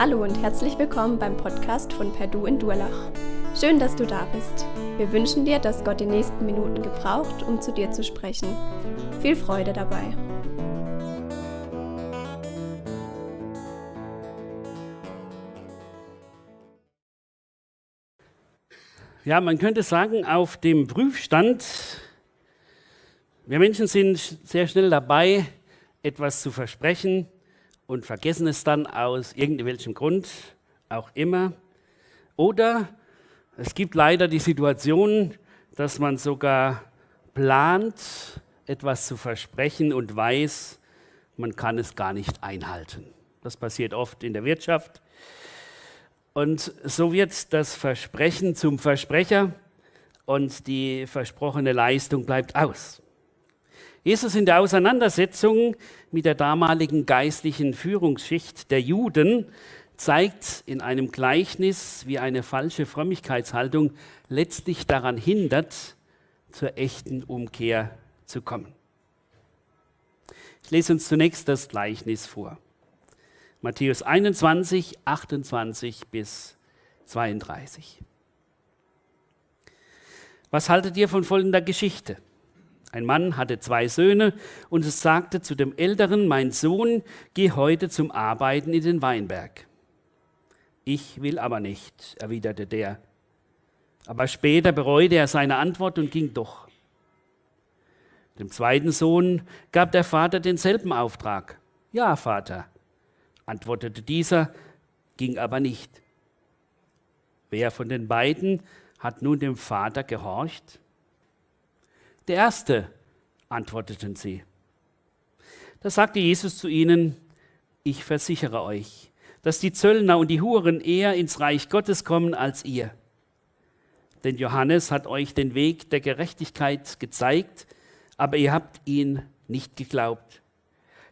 Hallo und herzlich willkommen beim Podcast von Perdu in Durlach. Schön, dass du da bist. Wir wünschen dir, dass Gott die nächsten Minuten gebraucht, um zu dir zu sprechen. Viel Freude dabei. Ja, man könnte sagen, auf dem Prüfstand, wir Menschen sind sehr schnell dabei, etwas zu versprechen und vergessen es dann aus irgendwelchem Grund auch immer. Oder es gibt leider die Situation, dass man sogar plant, etwas zu versprechen und weiß, man kann es gar nicht einhalten. Das passiert oft in der Wirtschaft, und so wird das Versprechen zum Versprecher und die versprochene Leistung bleibt aus. Jesus in der Auseinandersetzung mit der damaligen geistlichen Führungsschicht der Juden zeigt in einem Gleichnis, wie eine falsche Frömmigkeitshaltung letztlich daran hindert, zur echten Umkehr zu kommen. Ich lese uns zunächst das Gleichnis vor. Matthäus 21, 28 bis 32. Was haltet ihr von folgender Geschichte? Ein Mann hatte zwei Söhne und es sagte zu dem Älteren, mein Sohn, geh heute zum Arbeiten in den Weinberg. Ich will aber nicht, erwiderte der. Aber später bereute er seine Antwort und ging doch. Dem zweiten Sohn gab der Vater denselben Auftrag. Ja, Vater, antwortete dieser, ging aber nicht. Wer von den beiden hat nun dem Vater gehorcht? Der erste, antworteten sie. Da sagte Jesus zu ihnen, ich versichere euch, dass die Zöllner und die Huren eher ins Reich Gottes kommen als ihr. Denn Johannes hat euch den Weg der Gerechtigkeit gezeigt, aber ihr habt ihn nicht geglaubt.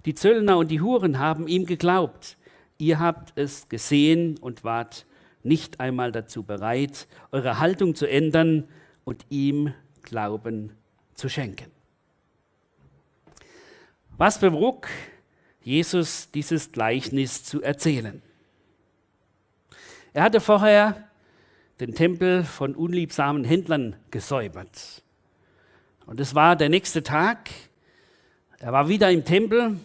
Die Zöllner und die Huren haben ihm geglaubt. Ihr habt es gesehen und wart nicht einmal dazu bereit, eure Haltung zu ändern und ihm Glauben zu schenken. Was bewog Jesus, dieses Gleichnis zu erzählen? Er hatte vorher den Tempel von unliebsamen Händlern gesäubert. Und es war der nächste Tag. Er war wieder im Tempel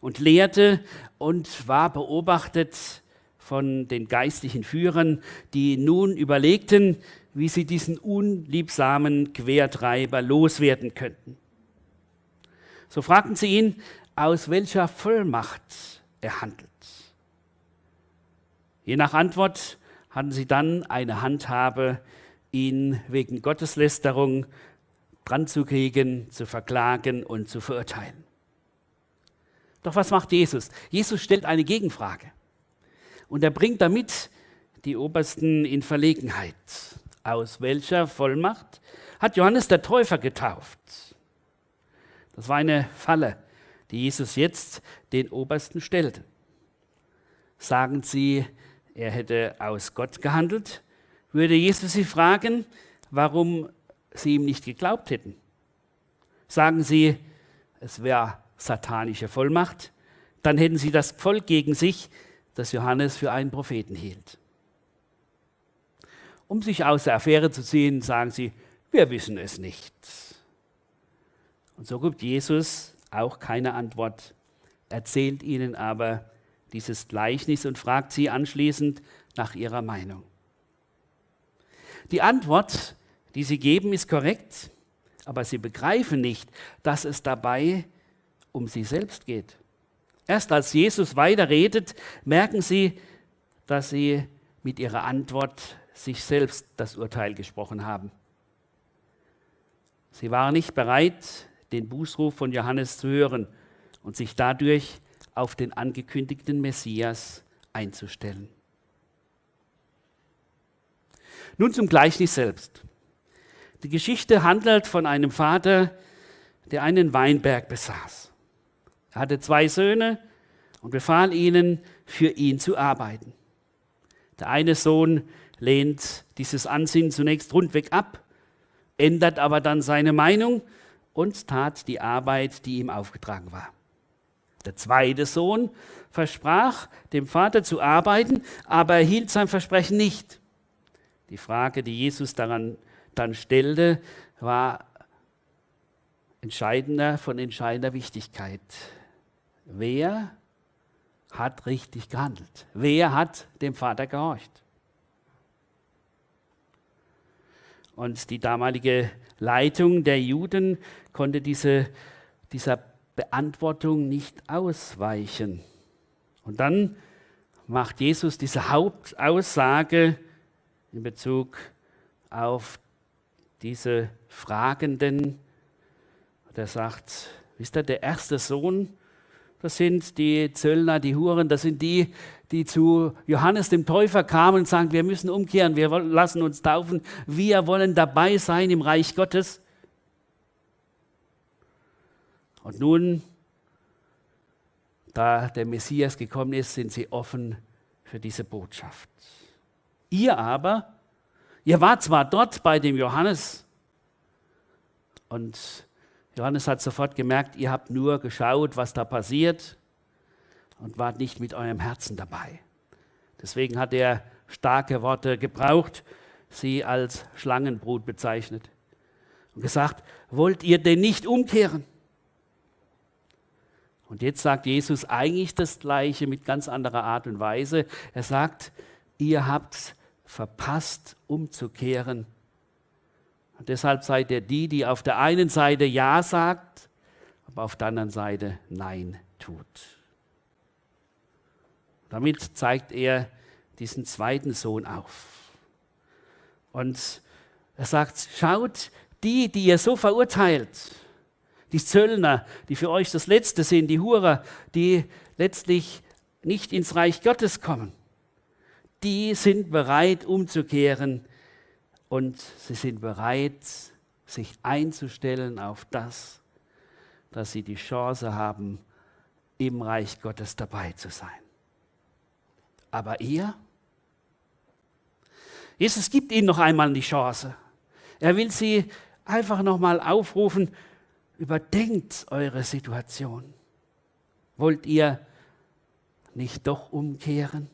und lehrte und war beobachtet von den geistlichen Führern, die nun überlegten, wie sie diesen unliebsamen Quertreiber loswerden könnten. So fragten sie ihn, aus welcher Vollmacht er handelt. Je nach Antwort hatten sie dann eine Handhabe, ihn wegen Gotteslästerung dran zu kriegen, zu verklagen und zu verurteilen. Doch was macht Jesus? Jesus stellt eine Gegenfrage. Und er bringt damit die Obersten in Verlegenheit. Aus welcher Vollmacht hat Johannes der Täufer getauft? Das war eine Falle, die Jesus jetzt den Obersten stellte. Sagen sie, er hätte aus Gott gehandelt, würde Jesus sie fragen, warum sie ihm nicht geglaubt hätten. Sagen sie, es wäre satanische Vollmacht, dann hätten sie das Volk gegen sich, das Johannes für einen Propheten hielt. Um sich aus der Affäre zu ziehen, sagen sie, wir wissen es nicht. Und so gibt Jesus auch keine Antwort, erzählt ihnen aber dieses Gleichnis und fragt sie anschließend nach ihrer Meinung. Die Antwort, die sie geben, ist korrekt, aber sie begreifen nicht, dass es dabei um sie selbst geht. Erst als Jesus weiterredet, merken sie, dass sie mit ihrer Antwort sich selbst das Urteil gesprochen haben. Sie waren nicht bereit, den Bußruf von Johannes zu hören und sich dadurch auf den angekündigten Messias einzustellen. Nun zum Gleichnis selbst. Die Geschichte handelt von einem Vater, der einen Weinberg besaß. Er hatte zwei Söhne und befahl ihnen, für ihn zu arbeiten. Der eine Sohn lehnt dieses Ansinnen zunächst rundweg ab, ändert aber dann seine Meinung und tat die Arbeit, die ihm aufgetragen war. Der zweite Sohn versprach, dem Vater zu arbeiten, aber er hielt sein Versprechen nicht. Die Frage, die Jesus daran dann stellte, war entscheidender von entscheidender Wichtigkeit. Wer hat richtig gehandelt? Wer hat dem Vater gehorcht? Und die damalige Leitung der Juden konnte diese, dieser Beantwortung nicht ausweichen. Und dann macht Jesus diese Hauptaussage in Bezug auf diese Fragenden. Der sagt, wisst ihr, der erste Sohn, das sind die Zöllner, die Huren, das sind die, die zu Johannes dem Täufer kamen und sagen, wir müssen umkehren, wir lassen uns taufen, wir wollen dabei sein im Reich Gottes. Und nun, da der Messias gekommen ist, sind sie offen für diese Botschaft. Ihr aber, ihr wart zwar dort bei dem Johannes und Johannes hat sofort gemerkt, ihr habt nur geschaut, was da passiert und wart nicht mit eurem Herzen dabei. Deswegen hat er starke Worte gebraucht, sie als Schlangenbrut bezeichnet und gesagt, wollt ihr denn nicht umkehren? Und jetzt sagt Jesus eigentlich das Gleiche mit ganz anderer Art und Weise. Er sagt, ihr habt verpasst, umzukehren und deshalb seid ihr die, die auf der einen Seite Ja sagt, aber auf der anderen Seite Nein tut. Damit zeigt er diesen zweiten Sohn auf. Und er sagt, schaut, die, die ihr so verurteilt, die Zöllner, die für euch das Letzte sind, die Hurer, die letztlich nicht ins Reich Gottes kommen, die sind bereit umzukehren und sie sind bereit, sich einzustellen auf das, dass sie die Chance haben, im Reich Gottes dabei zu sein. Aber ihr? Jesus gibt ihnen noch einmal die Chance. Er will sie einfach nochmal aufrufen, überdenkt eure Situation. Wollt ihr nicht doch umkehren?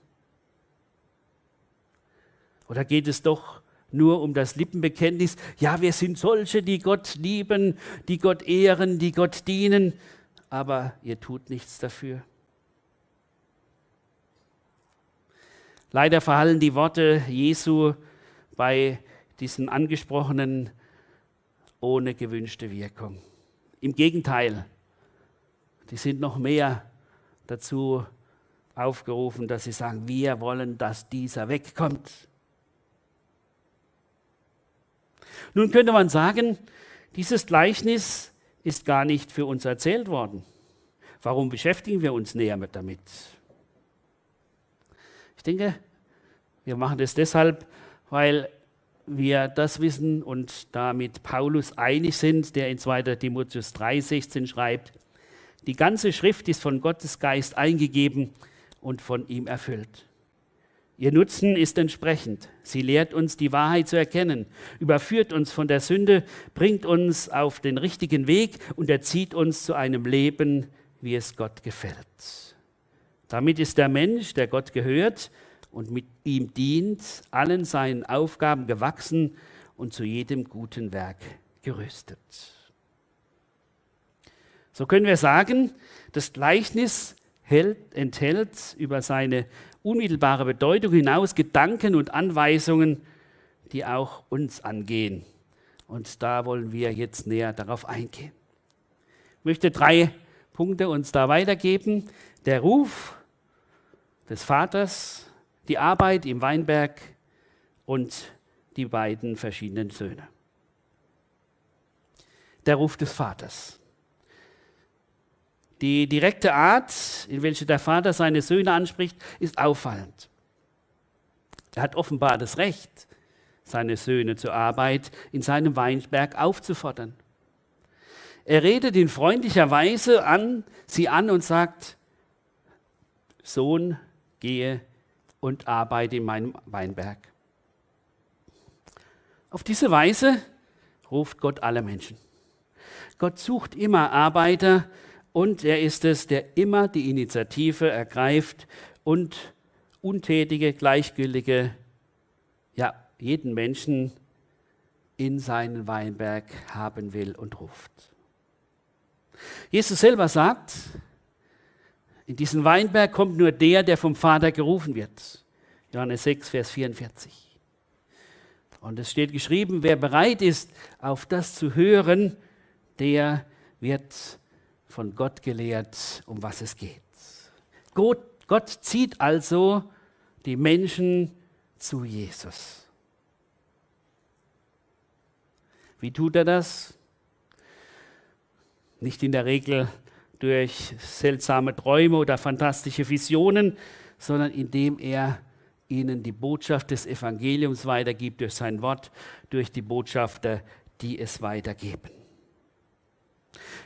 Oder geht es doch nur um das Lippenbekenntnis, ja, wir sind solche, die Gott lieben, die Gott ehren, die Gott dienen, aber ihr tut nichts dafür. Leider verhallen die Worte Jesu bei diesen angesprochenen ohne gewünschte Wirkung. Im Gegenteil, die sind noch mehr dazu aufgerufen, dass sie sagen, wir wollen, dass dieser wegkommt. Nun könnte man sagen, dieses Gleichnis ist gar nicht für uns erzählt worden. Warum beschäftigen wir uns näher mit damit? Ich denke, wir machen das deshalb, weil wir das wissen und damit Paulus einig sind, der in 2. Timotheus 3,16 schreibt, die ganze Schrift ist von Gottes Geist eingegeben und von ihm erfüllt. Ihr Nutzen ist entsprechend. Sie lehrt uns die Wahrheit zu erkennen, überführt uns von der Sünde, bringt uns auf den richtigen Weg und erzieht uns zu einem Leben, wie es Gott gefällt. Damit ist der Mensch, der Gott gehört und mit ihm dient, allen seinen Aufgaben gewachsen und zu jedem guten Werk gerüstet. So können wir sagen, das Gleichnis hält, enthält über seine unmittelbare Bedeutung hinaus Gedanken und Anweisungen, die auch uns angehen. Und da wollen wir jetzt näher darauf eingehen. Ich möchte drei Punkte uns da weitergeben. Der Ruf des Vaters, die Arbeit im Weinberg und die beiden verschiedenen Söhne. Der Ruf des Vaters. Die direkte Art, in welche der Vater seine Söhne anspricht, ist auffallend. Er hat offenbar das Recht, seine Söhne zur Arbeit in seinem Weinberg aufzufordern. Er redet in freundlicher Weise an sie an und sagt, Sohn, gehe und arbeite in meinem Weinberg. Auf diese Weise ruft Gott alle Menschen. Gott sucht immer Arbeiter, und er ist es, der immer die Initiative ergreift und untätige, gleichgültige, ja, jeden Menschen in seinen Weinberg haben will und ruft. Jesus selber sagt, in diesen Weinberg kommt nur der, der vom Vater gerufen wird. Johannes 6, Vers 44. Und es steht geschrieben, wer bereit ist, auf das zu hören, der wird von Gott gelehrt, um was es geht. Gott, Gott zieht also die Menschen zu Jesus. Wie tut er das? Nicht in der Regel durch seltsame Träume oder fantastische Visionen, sondern indem er ihnen die Botschaft des Evangeliums weitergibt durch sein Wort, durch die Botschafter, die es weitergeben.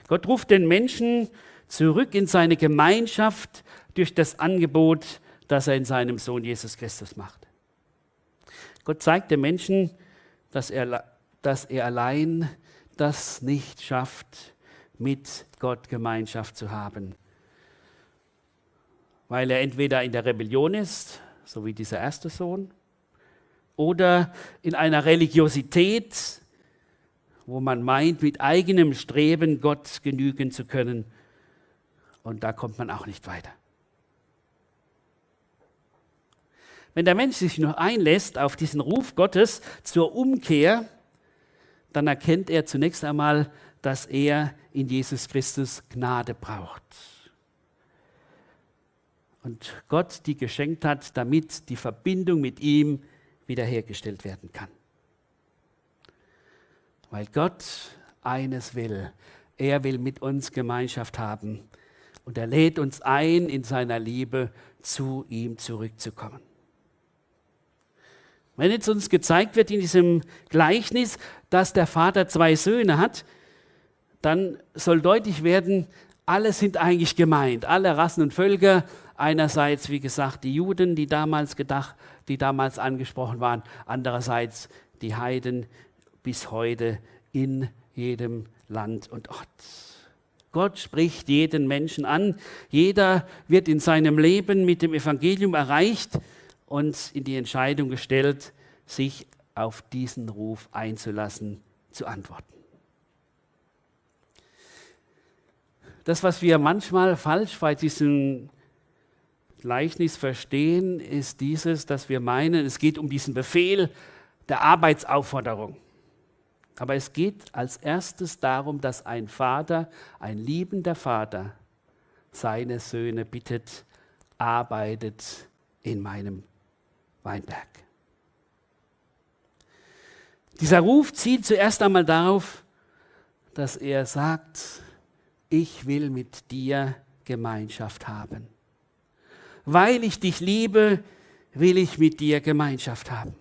Gott ruft den Menschen zurück in seine Gemeinschaft durch das Angebot, das er in seinem Sohn Jesus Christus macht. Gott zeigt den Menschen, dass er, dass er allein das nicht schafft, mit Gott Gemeinschaft zu haben. Weil er entweder in der Rebellion ist, so wie dieser erste Sohn, oder in einer Religiosität, wo man meint, mit eigenem Streben Gott genügen zu können. Und da kommt man auch nicht weiter. Wenn der Mensch sich nur einlässt auf diesen Ruf Gottes zur Umkehr, dann erkennt er zunächst einmal, dass er in Jesus Christus Gnade braucht. Und Gott die geschenkt hat, damit die Verbindung mit ihm wiederhergestellt werden kann. Weil Gott eines will. Er will mit uns Gemeinschaft haben. Und er lädt uns ein, in seiner Liebe zu ihm zurückzukommen. Wenn jetzt uns gezeigt wird in diesem Gleichnis, dass der Vater zwei Söhne hat, dann soll deutlich werden, alle sind eigentlich gemeint, alle Rassen und Völker. Einerseits, wie gesagt, die Juden, die damals gedacht, die damals angesprochen waren, andererseits die Heiden, bis heute in jedem Land und Ort. Gott spricht jeden Menschen an. Jeder wird in seinem Leben mit dem Evangelium erreicht und in die Entscheidung gestellt, sich auf diesen Ruf einzulassen, zu antworten. Das, was wir manchmal falsch bei diesem Gleichnis verstehen, ist dieses, dass wir meinen, es geht um diesen Befehl der Arbeitsaufforderung. Aber es geht als erstes darum, dass ein Vater, ein liebender Vater, seine Söhne bittet, arbeitet in meinem Weinberg. Dieser Ruf zielt zuerst einmal darauf, dass er sagt, ich will mit dir Gemeinschaft haben. Weil ich dich liebe, will ich mit dir Gemeinschaft haben.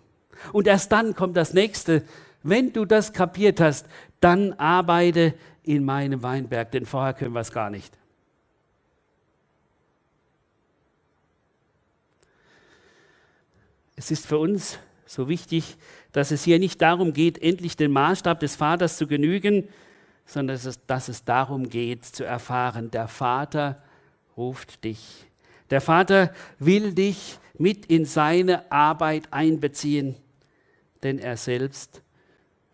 Und erst dann kommt das nächste, wenn du das kapiert hast, dann arbeite in meinem Weinberg, denn vorher können wir es gar nicht. Es ist für uns so wichtig, dass es hier nicht darum geht, endlich den Maßstab des Vaters zu genügen, sondern dass es, dass es darum geht zu erfahren, der Vater ruft dich. Der Vater will dich mit in seine Arbeit einbeziehen, denn er selbst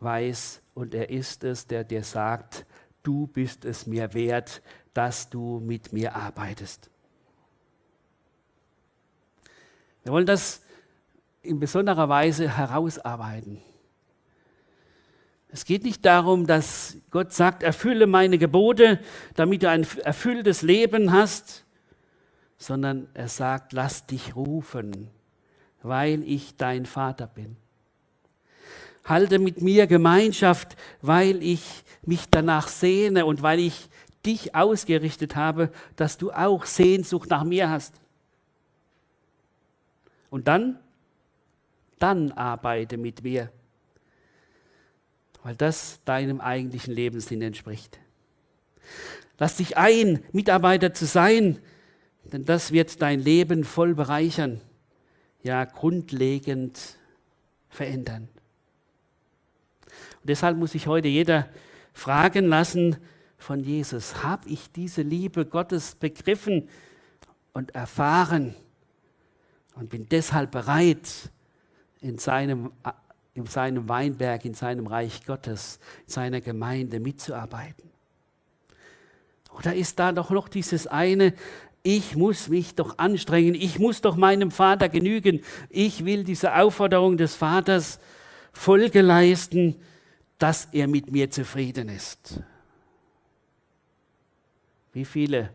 weiß und er ist es, der dir sagt, du bist es mir wert, dass du mit mir arbeitest. Wir wollen das in besonderer Weise herausarbeiten. Es geht nicht darum, dass Gott sagt, erfülle meine Gebote, damit du ein erfülltes Leben hast, sondern er sagt, lass dich rufen, weil ich dein Vater bin halte mit mir Gemeinschaft, weil ich mich danach sehne und weil ich dich ausgerichtet habe, dass du auch Sehnsucht nach mir hast. Und dann, dann arbeite mit mir, weil das deinem eigentlichen Lebenssinn entspricht. Lass dich ein, Mitarbeiter zu sein, denn das wird dein Leben voll bereichern, ja grundlegend verändern. Und deshalb muss sich heute jeder fragen lassen, von Jesus? Habe ich diese Liebe Gottes begriffen und erfahren und bin deshalb bereit, in seinem, in seinem Weinberg, in seinem Reich Gottes, in seiner Gemeinde mitzuarbeiten? Oder ist da doch noch dieses eine, ich muss mich doch anstrengen, ich muss doch meinem Vater genügen, ich will dieser Aufforderung des Vaters Folge leisten, dass er mit mir zufrieden ist. Wie viele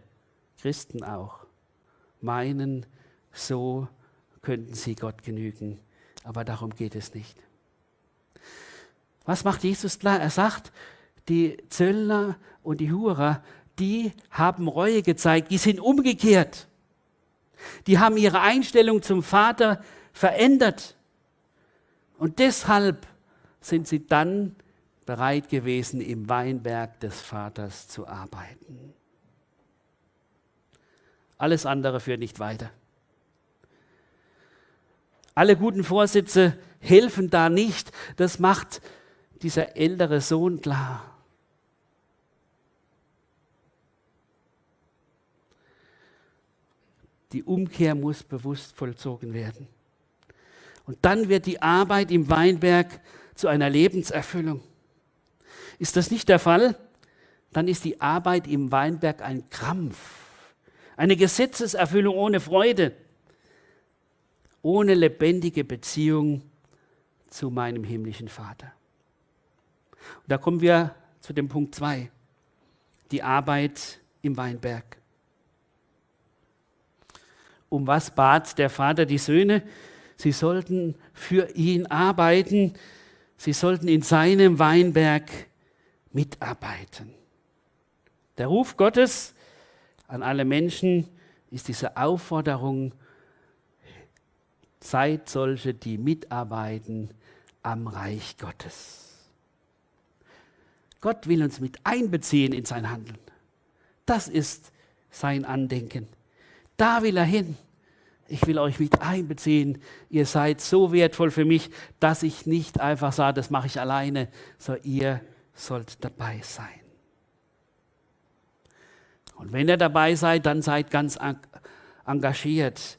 Christen auch meinen, so könnten sie Gott genügen, aber darum geht es nicht. Was macht Jesus klar? Er sagt, die Zöllner und die Hurer, die haben Reue gezeigt, die sind umgekehrt. Die haben ihre Einstellung zum Vater verändert. Und deshalb sind sie dann bereit gewesen, im Weinberg des Vaters zu arbeiten. Alles andere führt nicht weiter. Alle guten Vorsätze helfen da nicht. Das macht dieser ältere Sohn klar. Die Umkehr muss bewusst vollzogen werden. Und dann wird die Arbeit im Weinberg zu einer Lebenserfüllung. Ist das nicht der Fall? Dann ist die Arbeit im Weinberg ein Krampf, eine Gesetzeserfüllung ohne Freude, ohne lebendige Beziehung zu meinem himmlischen Vater. Und da kommen wir zu dem Punkt 2, die Arbeit im Weinberg. Um was bat der Vater die Söhne? Sie sollten für ihn arbeiten, sie sollten in seinem Weinberg mitarbeiten. Der Ruf Gottes an alle Menschen ist diese Aufforderung, seid solche, die mitarbeiten am Reich Gottes. Gott will uns mit einbeziehen in sein Handeln. Das ist sein Andenken. Da will er hin. Ich will euch mit einbeziehen. Ihr seid so wertvoll für mich, dass ich nicht einfach sage, das mache ich alleine, sondern ihr sollt dabei sein. Und wenn ihr dabei seid, dann seid ganz engagiert,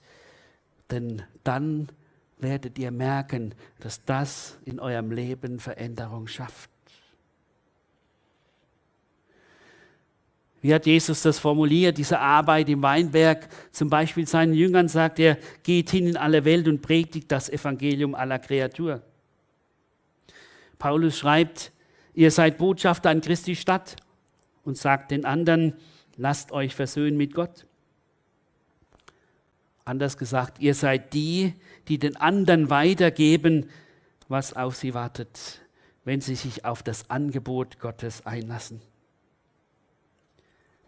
denn dann werdet ihr merken, dass das in eurem Leben Veränderung schafft. Wie hat Jesus das formuliert, diese Arbeit im Weinberg? Zum Beispiel seinen Jüngern sagt er, geht hin in alle Welt und predigt das Evangelium aller Kreatur. Paulus schreibt, ihr seid Botschafter an Christi Stadt und sagt den anderen, lasst euch versöhnen mit Gott. Anders gesagt, ihr seid die, die den anderen weitergeben, was auf sie wartet, wenn sie sich auf das Angebot Gottes einlassen.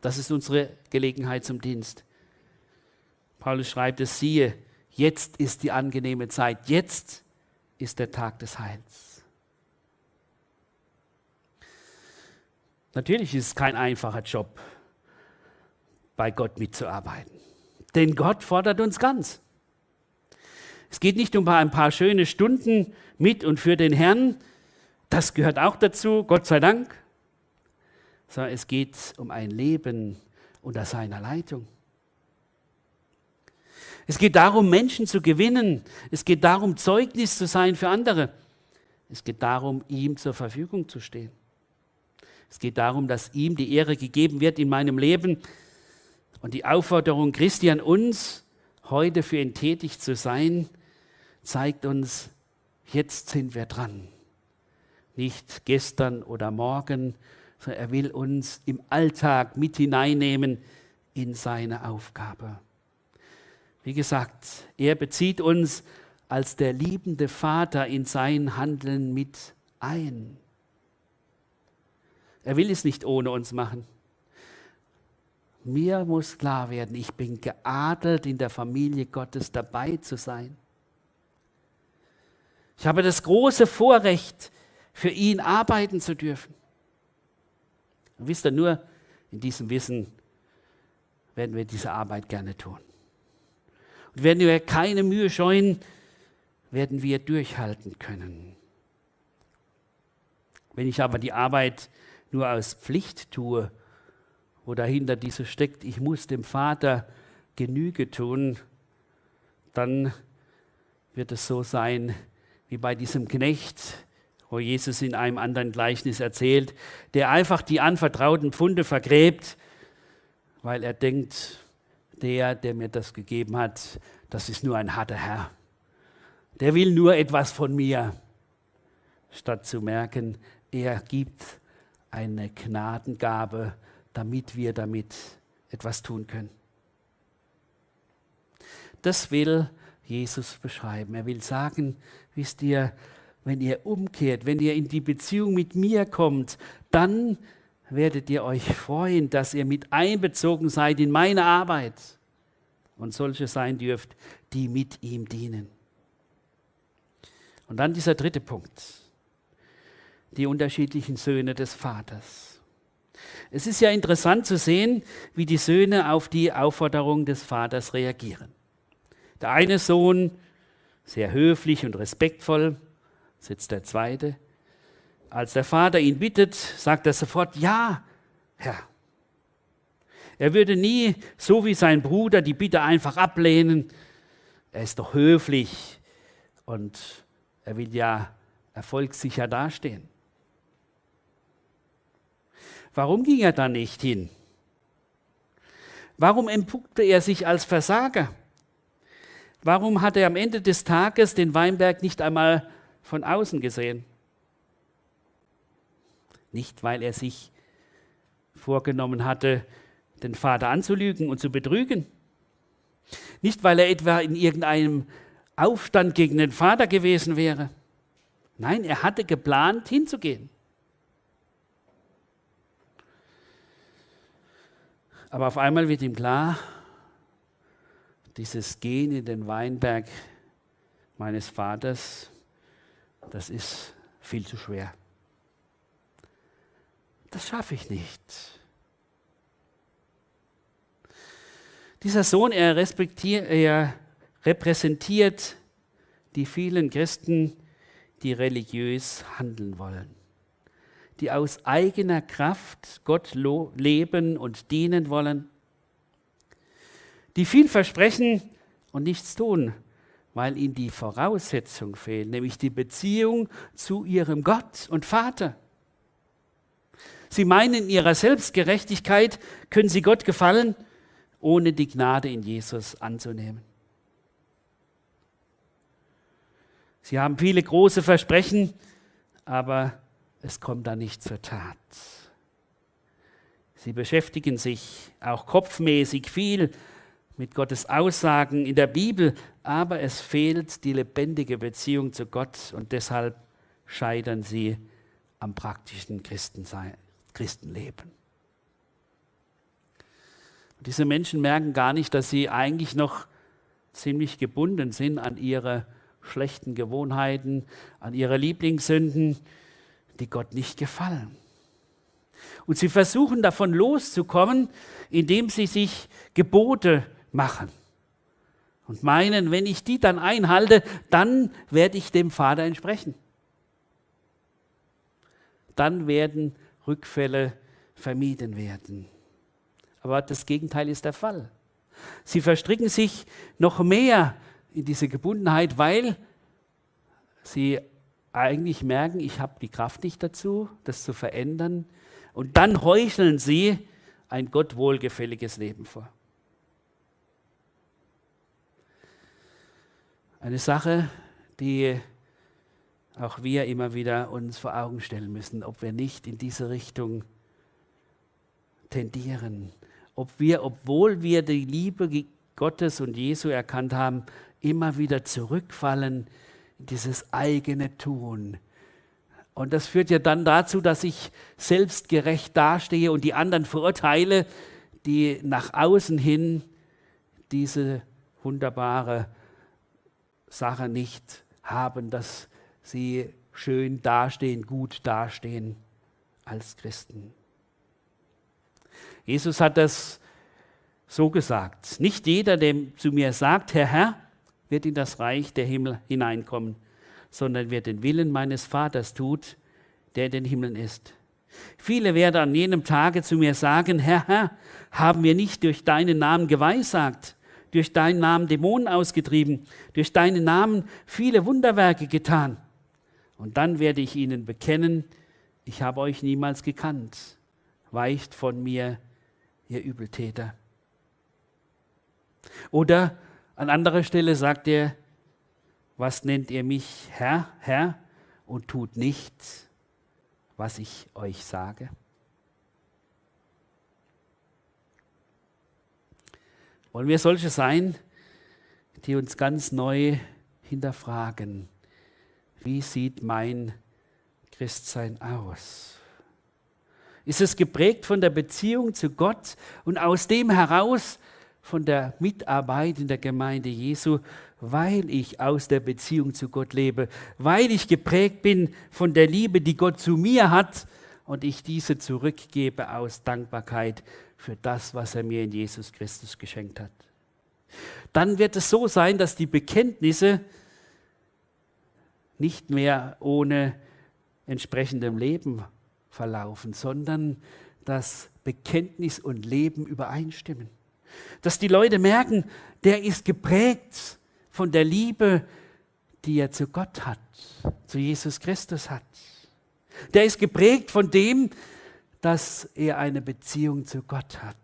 Das ist unsere Gelegenheit zum Dienst. Paulus schreibt es, siehe, jetzt ist die angenehme Zeit, jetzt ist der Tag des Heils. Natürlich ist es kein einfacher Job, bei Gott mitzuarbeiten. Denn Gott fordert uns ganz. Es geht nicht um ein paar schöne Stunden mit und für den Herrn. Das gehört auch dazu, Gott sei Dank sondern es geht um ein Leben unter seiner Leitung. Es geht darum, Menschen zu gewinnen. Es geht darum, Zeugnis zu sein für andere. Es geht darum, ihm zur Verfügung zu stehen. Es geht darum, dass ihm die Ehre gegeben wird in meinem Leben. Und die Aufforderung Christi an uns, heute für ihn tätig zu sein, zeigt uns, jetzt sind wir dran. Nicht gestern oder morgen, sondern er will uns im Alltag mit hineinnehmen in seine Aufgabe. Wie gesagt, er bezieht uns als der liebende Vater in sein Handeln mit ein. Er will es nicht ohne uns machen. Mir muss klar werden, ich bin geadelt, in der Familie Gottes dabei zu sein. Ich habe das große Vorrecht, für ihn arbeiten zu dürfen. Und wisst ihr, nur in diesem Wissen werden wir diese Arbeit gerne tun. Und werden wir keine Mühe scheuen, werden wir durchhalten können. Wenn ich aber die Arbeit nur aus Pflicht tue wo dahinter diese steckt, ich muss dem Vater Genüge tun, dann wird es so sein wie bei diesem Knecht, wo Jesus in einem anderen Gleichnis erzählt, der einfach die anvertrauten Pfunde vergräbt, weil er denkt, der, der mir das gegeben hat, das ist nur ein harter Herr. Der will nur etwas von mir, statt zu merken, er gibt eine Gnadengabe, damit wir damit etwas tun können. Das will Jesus beschreiben. Er will sagen, wisst ihr, wenn ihr umkehrt, wenn ihr in die Beziehung mit mir kommt, dann werdet ihr euch freuen, dass ihr mit einbezogen seid in meine Arbeit und solche sein dürft, die mit ihm dienen. Und dann dieser dritte Punkt, die unterschiedlichen Söhne des Vaters. Es ist ja interessant zu sehen, wie die Söhne auf die Aufforderung des Vaters reagieren. Der eine Sohn, sehr höflich und respektvoll, sitzt der zweite. Als der Vater ihn bittet, sagt er sofort, ja, Herr. Er würde nie, so wie sein Bruder, die Bitte einfach ablehnen. Er ist doch höflich und er will ja erfolgssicher dastehen. Warum ging er da nicht hin? Warum empuckte er sich als Versager? Warum hat er am Ende des Tages den Weinberg nicht einmal von außen gesehen? Nicht, weil er sich vorgenommen hatte, den Vater anzulügen und zu betrügen. Nicht, weil er etwa in irgendeinem Aufstand gegen den Vater gewesen wäre. Nein, er hatte geplant, hinzugehen. Aber auf einmal wird ihm klar, dieses Gehen in den Weinberg meines Vaters, das ist viel zu schwer. Das schaffe ich nicht. Dieser Sohn, er, er repräsentiert die vielen Christen, die religiös handeln wollen, die aus eigener Kraft Gott leben und dienen wollen die viel versprechen und nichts tun, weil ihnen die Voraussetzung fehlt, nämlich die Beziehung zu ihrem Gott und Vater. Sie meinen, in ihrer Selbstgerechtigkeit können sie Gott gefallen, ohne die Gnade in Jesus anzunehmen. Sie haben viele große Versprechen, aber es kommt da nicht zur Tat. Sie beschäftigen sich auch kopfmäßig viel mit Gottes Aussagen in der Bibel, aber es fehlt die lebendige Beziehung zu Gott und deshalb scheitern sie am praktischen Christenleben. Und diese Menschen merken gar nicht, dass sie eigentlich noch ziemlich gebunden sind an ihre schlechten Gewohnheiten, an ihre Lieblingssünden, die Gott nicht gefallen. Und sie versuchen davon loszukommen, indem sie sich Gebote machen. Und meinen, wenn ich die dann einhalte, dann werde ich dem Vater entsprechen. Dann werden Rückfälle vermieden werden. Aber das Gegenteil ist der Fall. Sie verstricken sich noch mehr in diese Gebundenheit, weil sie eigentlich merken, ich habe die Kraft nicht dazu, das zu verändern. Und dann heucheln sie ein Gott wohlgefälliges Leben vor. Eine Sache, die auch wir immer wieder uns vor Augen stellen müssen, ob wir nicht in diese Richtung tendieren, ob wir, obwohl wir die Liebe Gottes und Jesu erkannt haben, immer wieder zurückfallen dieses eigene Tun. Und das führt ja dann dazu, dass ich selbstgerecht dastehe und die anderen verurteile, die nach außen hin diese wunderbare Sache nicht haben, dass sie schön dastehen, gut dastehen als Christen. Jesus hat das so gesagt. Nicht jeder, der zu mir sagt, Herr, Herr, wird in das Reich der Himmel hineinkommen, sondern wer den Willen meines Vaters tut, der in den Himmeln ist. Viele werden an jenem Tage zu mir sagen, Herr, Herr, haben wir nicht durch deinen Namen geweissagt, durch deinen Namen Dämonen ausgetrieben, durch deinen Namen viele Wunderwerke getan. Und dann werde ich ihnen bekennen, ich habe euch niemals gekannt. Weicht von mir, ihr Übeltäter. Oder an anderer Stelle sagt er, was nennt ihr mich Herr, Herr und tut nichts, was ich euch sage? Wollen wir solche sein, die uns ganz neu hinterfragen, wie sieht mein Christsein aus? Ist es geprägt von der Beziehung zu Gott und aus dem heraus von der Mitarbeit in der Gemeinde Jesu, weil ich aus der Beziehung zu Gott lebe, weil ich geprägt bin von der Liebe, die Gott zu mir hat und ich diese zurückgebe aus Dankbarkeit für das, was er mir in Jesus Christus geschenkt hat. Dann wird es so sein, dass die Bekenntnisse nicht mehr ohne entsprechendem Leben verlaufen, sondern dass Bekenntnis und Leben übereinstimmen. Dass die Leute merken, der ist geprägt von der Liebe, die er zu Gott hat, zu Jesus Christus hat. Der ist geprägt von dem, dass er eine Beziehung zu Gott hat.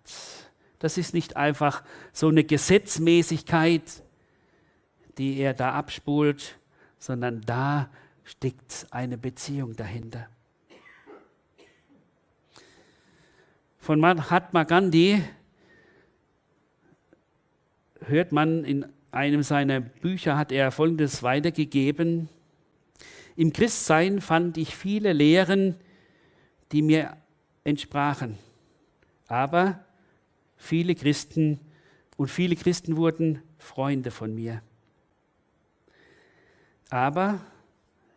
Das ist nicht einfach so eine Gesetzmäßigkeit, die er da abspult, sondern da steckt eine Beziehung dahinter. Von Mahatma Gandhi hört man in einem seiner Bücher, hat er Folgendes weitergegeben. Im Christsein fand ich viele Lehren, die mir entsprachen. Aber viele Christen und viele Christen wurden Freunde von mir. Aber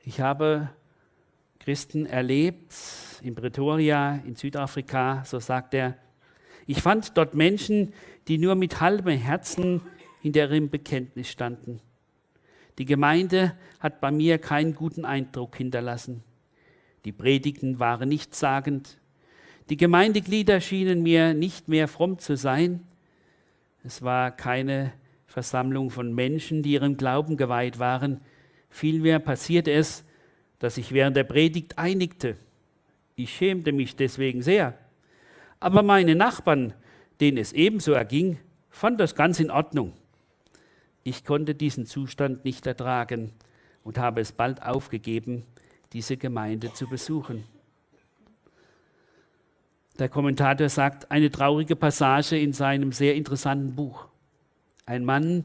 ich habe Christen erlebt in Pretoria, in Südafrika, so sagt er, ich fand dort Menschen, die nur mit halbem Herzen in deren Bekenntnis standen. Die Gemeinde hat bei mir keinen guten Eindruck hinterlassen. Die Predigten waren nichtssagend, die Gemeindeglieder schienen mir nicht mehr fromm zu sein. Es war keine Versammlung von Menschen, die ihrem Glauben geweiht waren. Vielmehr passierte es, dass sich während der Predigt einigte. Ich schämte mich deswegen sehr. Aber meine Nachbarn, denen es ebenso erging, fanden das ganz in Ordnung. Ich konnte diesen Zustand nicht ertragen und habe es bald aufgegeben, diese Gemeinde zu besuchen. Der Kommentator sagt, eine traurige Passage in seinem sehr interessanten Buch. Ein Mann,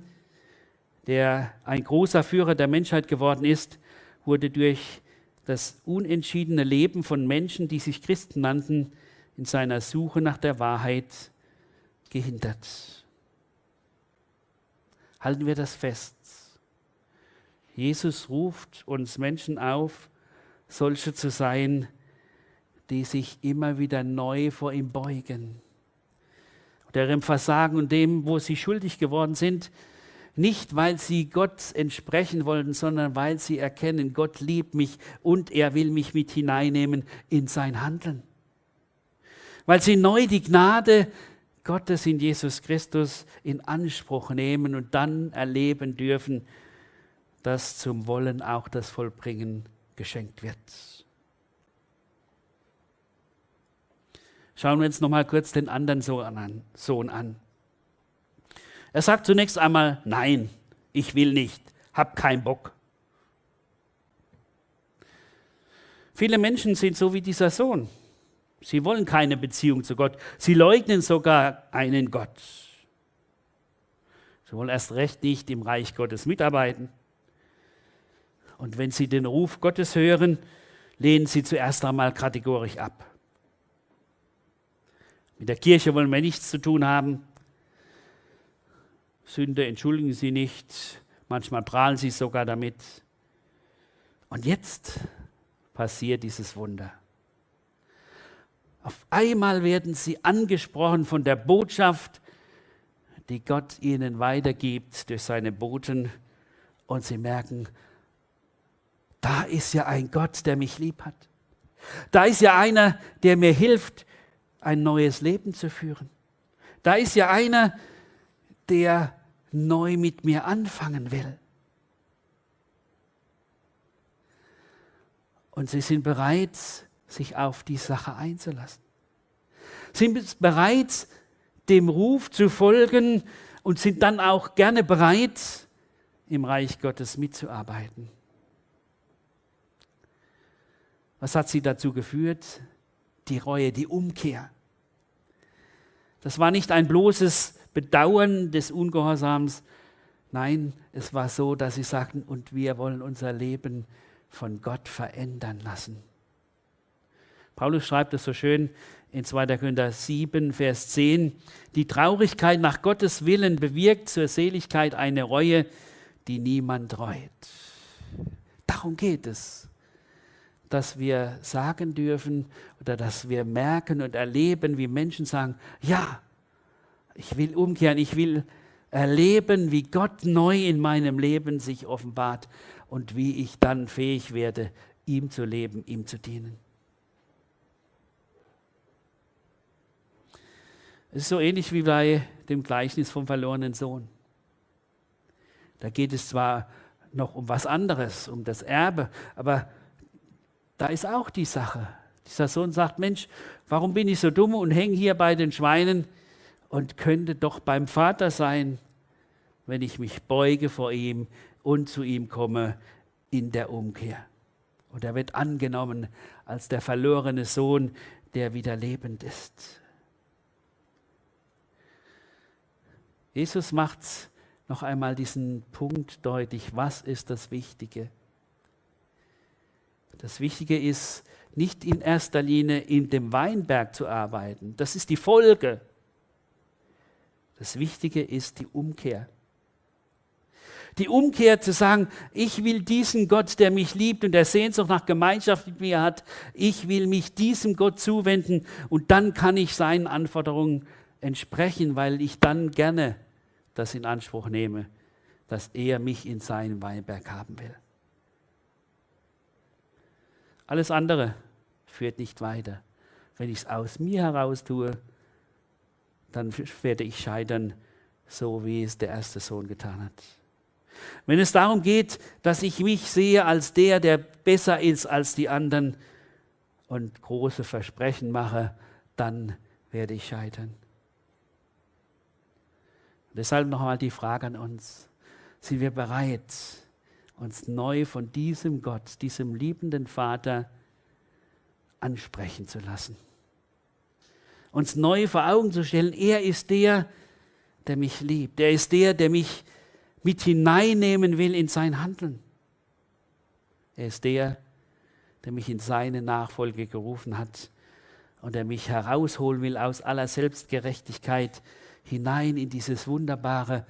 der ein großer Führer der Menschheit geworden ist, wurde durch das unentschiedene Leben von Menschen, die sich Christen nannten, in seiner Suche nach der Wahrheit gehindert. Halten wir das fest. Jesus ruft uns Menschen auf, solche zu sein, die sich immer wieder neu vor ihm beugen. Deren Versagen und dem, wo sie schuldig geworden sind, nicht weil sie Gott entsprechen wollen, sondern weil sie erkennen, Gott liebt mich und er will mich mit hineinnehmen in sein Handeln. Weil sie neu die Gnade Gottes in Jesus Christus in Anspruch nehmen und dann erleben dürfen, dass zum Wollen auch das Vollbringen geschenkt wird. Schauen wir uns noch mal kurz den anderen Sohn an. Er sagt zunächst einmal, nein, ich will nicht, hab keinen Bock. Viele Menschen sind so wie dieser Sohn. Sie wollen keine Beziehung zu Gott. Sie leugnen sogar einen Gott. Sie wollen erst recht nicht im Reich Gottes mitarbeiten. Und wenn sie den Ruf Gottes hören, lehnen sie zuerst einmal kategorisch ab. Mit der Kirche wollen wir nichts zu tun haben. Sünde entschuldigen sie nicht. Manchmal prahlen sie sogar damit. Und jetzt passiert dieses Wunder. Auf einmal werden sie angesprochen von der Botschaft, die Gott ihnen weitergibt durch seine Boten. Und sie merken, da ist ja ein Gott, der mich lieb hat. Da ist ja einer, der mir hilft, ein neues Leben zu führen. Da ist ja einer, der neu mit mir anfangen will. Und sie sind bereit, sich auf die Sache einzulassen. Sind bereit, dem Ruf zu folgen und sind dann auch gerne bereit, im Reich Gottes mitzuarbeiten. Was hat sie dazu geführt? Die Reue, die Umkehr. Das war nicht ein bloßes Bedauern des Ungehorsams. Nein, es war so, dass sie sagten, und wir wollen unser Leben von Gott verändern lassen. Paulus schreibt es so schön in 2. Korinther 7, Vers 10. Die Traurigkeit nach Gottes Willen bewirkt zur Seligkeit eine Reue, die niemand reut. Darum geht es dass wir sagen dürfen oder dass wir merken und erleben, wie Menschen sagen, ja, ich will umkehren, ich will erleben, wie Gott neu in meinem Leben sich offenbart und wie ich dann fähig werde, ihm zu leben, ihm zu dienen. Es ist so ähnlich wie bei dem Gleichnis vom verlorenen Sohn. Da geht es zwar noch um was anderes, um das Erbe, aber da ist auch die Sache. Dieser Sohn sagt, Mensch, warum bin ich so dumm und hänge hier bei den Schweinen und könnte doch beim Vater sein, wenn ich mich beuge vor ihm und zu ihm komme in der Umkehr. Und er wird angenommen als der verlorene Sohn, der wieder lebend ist. Jesus macht noch einmal diesen Punkt deutlich, was ist das Wichtige? Das Wichtige ist, nicht in erster Linie in dem Weinberg zu arbeiten. Das ist die Folge. Das Wichtige ist die Umkehr. Die Umkehr zu sagen, ich will diesen Gott, der mich liebt und der Sehnsucht nach Gemeinschaft mit mir hat, ich will mich diesem Gott zuwenden und dann kann ich seinen Anforderungen entsprechen, weil ich dann gerne das in Anspruch nehme, dass er mich in seinem Weinberg haben will. Alles andere führt nicht weiter. Wenn ich es aus mir heraus tue, dann werde ich scheitern, so wie es der erste Sohn getan hat. Wenn es darum geht, dass ich mich sehe als der, der besser ist als die anderen und große Versprechen mache, dann werde ich scheitern. Deshalb noch einmal die Frage an uns. Sind wir bereit, uns neu von diesem Gott, diesem liebenden Vater ansprechen zu lassen. Uns neu vor Augen zu stellen, er ist der, der mich liebt. Er ist der, der mich mit hineinnehmen will in sein Handeln. Er ist der, der mich in seine Nachfolge gerufen hat und der mich herausholen will aus aller Selbstgerechtigkeit hinein in dieses wunderbare,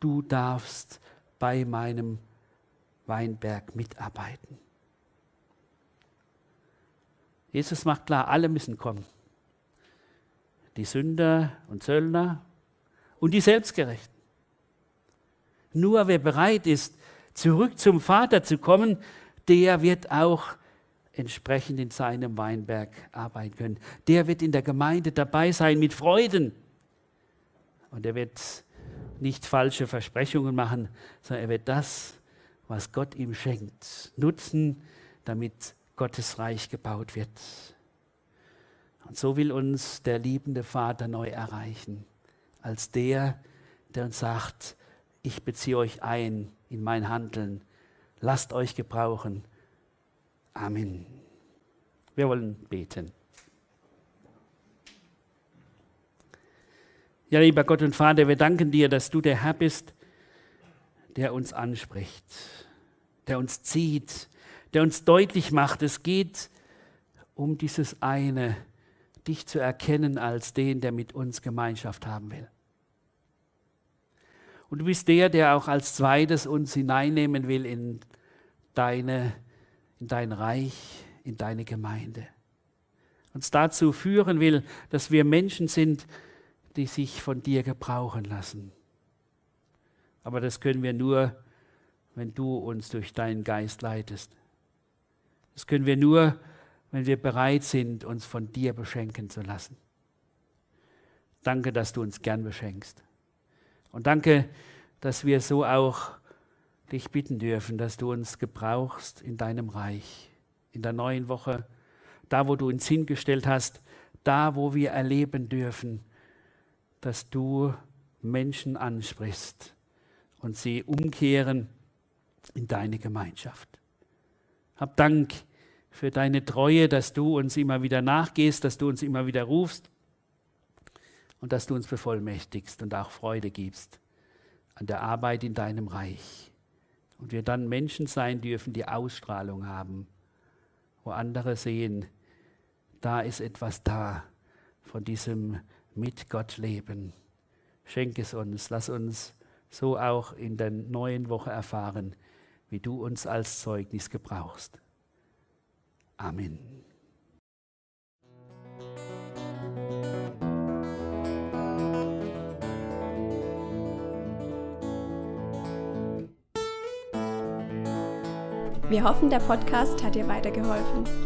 du darfst bei meinem Weinberg mitarbeiten. Jesus macht klar, alle müssen kommen. Die Sünder und Zöllner und die Selbstgerechten. Nur wer bereit ist, zurück zum Vater zu kommen, der wird auch entsprechend in seinem Weinberg arbeiten können. Der wird in der Gemeinde dabei sein mit Freuden. Und er wird nicht falsche Versprechungen machen, sondern er wird das was Gott ihm schenkt, nutzen, damit Gottes Reich gebaut wird. Und so will uns der liebende Vater neu erreichen, als der, der uns sagt, ich beziehe euch ein in mein Handeln, lasst euch gebrauchen. Amen. Wir wollen beten. Ja, lieber Gott und Vater, wir danken dir, dass du der Herr bist, der uns anspricht, der uns zieht, der uns deutlich macht, es geht um dieses eine, dich zu erkennen als den, der mit uns Gemeinschaft haben will. Und du bist der, der auch als zweites uns hineinnehmen will in, deine, in dein Reich, in deine Gemeinde. Uns dazu führen will, dass wir Menschen sind, die sich von dir gebrauchen lassen. Aber das können wir nur, wenn du uns durch deinen Geist leitest. Das können wir nur, wenn wir bereit sind, uns von dir beschenken zu lassen. Danke, dass du uns gern beschenkst. Und danke, dass wir so auch dich bitten dürfen, dass du uns gebrauchst in deinem Reich, in der neuen Woche, da wo du uns hingestellt hast, da wo wir erleben dürfen, dass du Menschen ansprichst und sie umkehren in deine Gemeinschaft. Hab Dank für deine Treue, dass du uns immer wieder nachgehst, dass du uns immer wieder rufst und dass du uns bevollmächtigst und auch Freude gibst an der Arbeit in deinem Reich. Und wir dann Menschen sein dürfen, die Ausstrahlung haben, wo andere sehen, da ist etwas da von diesem mit Gott leben. Schenk es uns, lass uns so auch in der neuen Woche erfahren, wie du uns als Zeugnis gebrauchst. Amen. Wir hoffen, der Podcast hat dir weitergeholfen.